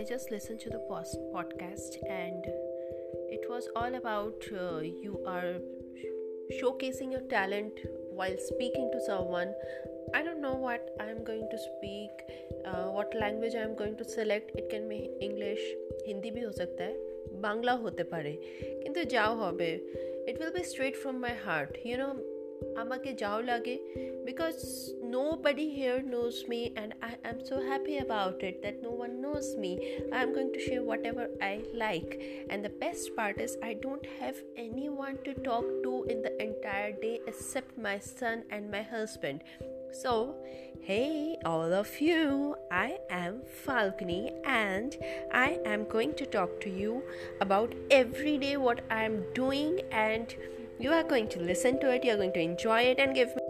I just listened to the post- podcast, and it was all about uh, you are sh- showcasing your talent while speaking to someone. I don't know what I'm going to speak, uh, what language I'm going to select. It can be English, Hindi भी हो सकता है, बांग्ला होते पारे, किंतु जाओ होबे. It will be straight from my heart. You know, because nobody here knows me and I am so happy about it that no one knows me. I am going to share whatever I like. And the best part is I don't have anyone to talk to in the entire day except my son and my husband. So, hey all of you, I am Falguni and I am going to talk to you about every day what I am doing and you are going to listen to it, you're going to enjoy it and give me